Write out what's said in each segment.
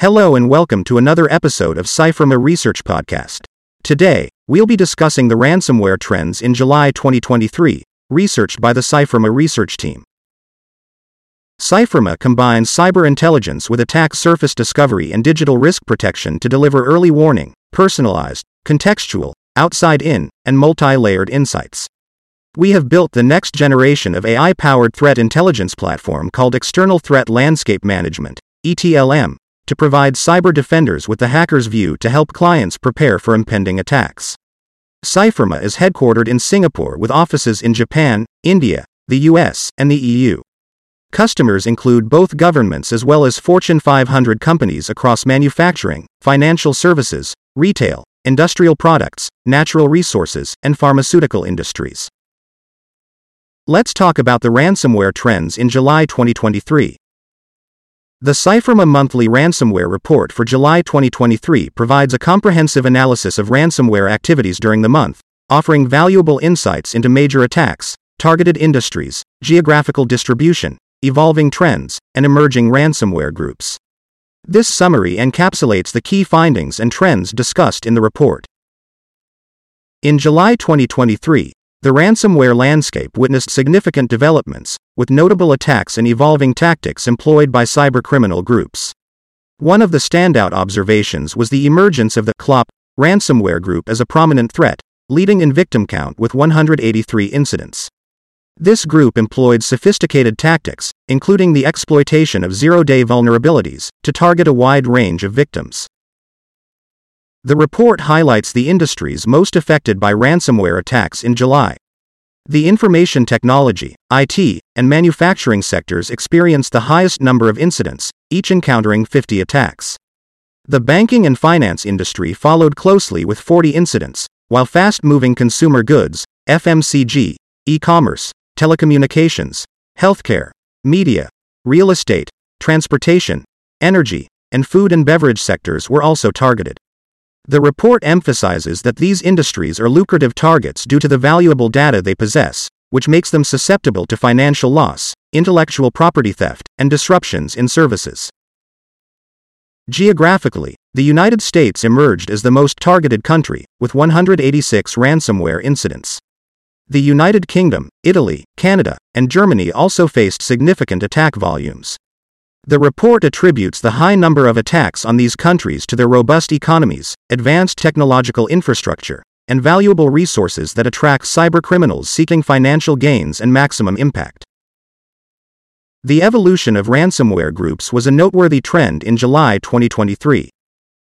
Hello and welcome to another episode of CYFIRMA Research Podcast. Today, we'll be discussing the ransomware trends in July 2023, researched by the CYFIRMA research team. CYFIRMA combines cyber intelligence with attack surface discovery and digital risk protection to deliver early warning, personalized, contextual, outside in, and multi layered insights. We have built the next generation of AI powered threat intelligence platform called External Threat Landscape Management, ETLM, to provide cyber defenders with the hacker's view to help clients prepare for impending attacks. CYFIRMA is headquartered in Singapore with offices in Japan, India, the US, and the EU. Customers include both governments as well as Fortune 500 companies across manufacturing, financial services, retail, industrial products, natural resources, and pharmaceutical industries. Let's talk about the ransomware trends in July 2023. The CYFIRMA Monthly Ransomware Report for July 2023 provides a comprehensive analysis of ransomware activities during the month, offering valuable insights into major attacks, targeted industries, geographical distribution, evolving trends, and emerging ransomware groups. This summary encapsulates the key findings and trends discussed in the report. In July 2023, the ransomware landscape witnessed significant developments, with notable attacks and evolving tactics employed by cybercriminal groups. One of the standout observations was the emergence of the Clop ransomware group as a prominent threat, leading in victim count with 183 incidents. This group employed sophisticated tactics, including the exploitation of zero day vulnerabilities, to target a wide range of victims. The report highlights the industries most affected by ransomware attacks in July. The information technology, IT, and manufacturing sectors experienced the highest number of incidents, each encountering 50 attacks. The banking and finance industry followed closely with 40 incidents, while fast moving consumer goods, FMCG, e commerce, telecommunications, healthcare, media, real estate, transportation, energy, and food and beverage sectors were also targeted. The report emphasizes that these industries are lucrative targets due to the valuable data they possess, which makes them susceptible to financial loss, intellectual property theft, and disruptions in services. Geographically, the United States emerged as the most targeted country, with 186 ransomware incidents. The United Kingdom, Italy, Canada, and Germany also faced significant attack volumes. The report attributes the high number of attacks on these countries to their robust economies, advanced technological infrastructure, and valuable resources that attract cybercriminals seeking financial gains and maximum impact. The evolution of ransomware groups was a noteworthy trend in July 2023.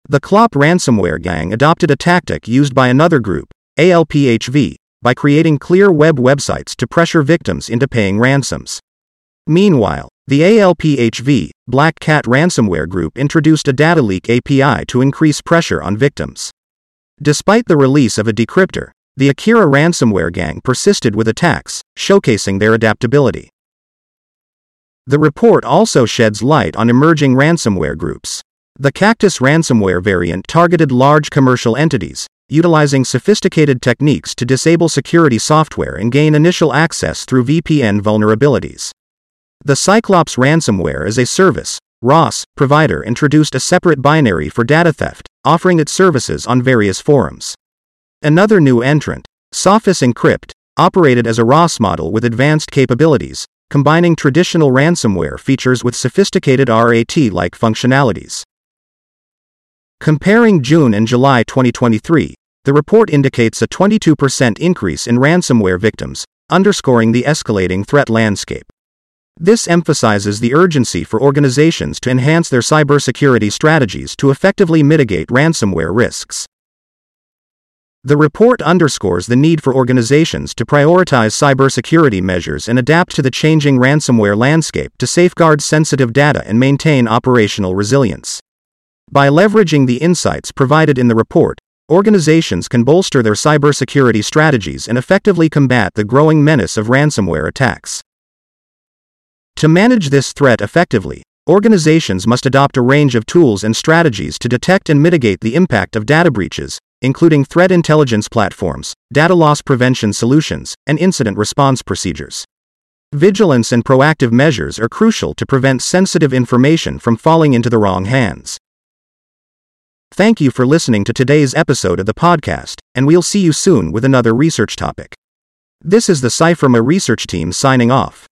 The Clop ransomware gang adopted a tactic used by another group, ALPHV, by creating clear web websites to pressure victims into paying ransoms. Meanwhile, the ALPHV, BlackCat ransomware group introduced a data leak API to increase pressure on victims. Despite the release of a decryptor, the Akira ransomware gang persisted with attacks, showcasing their adaptability. The report also sheds light on emerging ransomware groups. The Cactus ransomware variant targeted large commercial entities, utilizing sophisticated techniques to disable security software and gain initial access through VPN vulnerabilities. The Cyclops ransomware as a service, RaaS, provider introduced a separate binary for data theft, offering its services on various forums. Another new entrant, Sophos Encrypt, operated as a RaaS model with advanced capabilities, combining traditional ransomware features with sophisticated RAT like functionalities. Comparing June and July 2023, the report indicates a 22% increase in ransomware victims, underscoring the escalating threat landscape. This emphasizes the urgency for organizations to enhance their cybersecurity strategies to effectively mitigate ransomware risks. The report underscores the need for organizations to prioritize cybersecurity measures and adapt to the changing ransomware landscape to safeguard sensitive data and maintain operational resilience. By leveraging the insights provided in the report, organizations can bolster their cybersecurity strategies and effectively combat the growing menace of ransomware attacks. To manage this threat effectively, organizations must adopt a range of tools and strategies to detect and mitigate the impact of data breaches, including threat intelligence platforms, data loss prevention solutions, and incident response procedures. Vigilance and proactive measures are crucial to prevent sensitive information from falling into the wrong hands. Thank you for listening to today's episode of the podcast, and we'll see you soon with another research topic. This is the CYFIRMA research team signing off.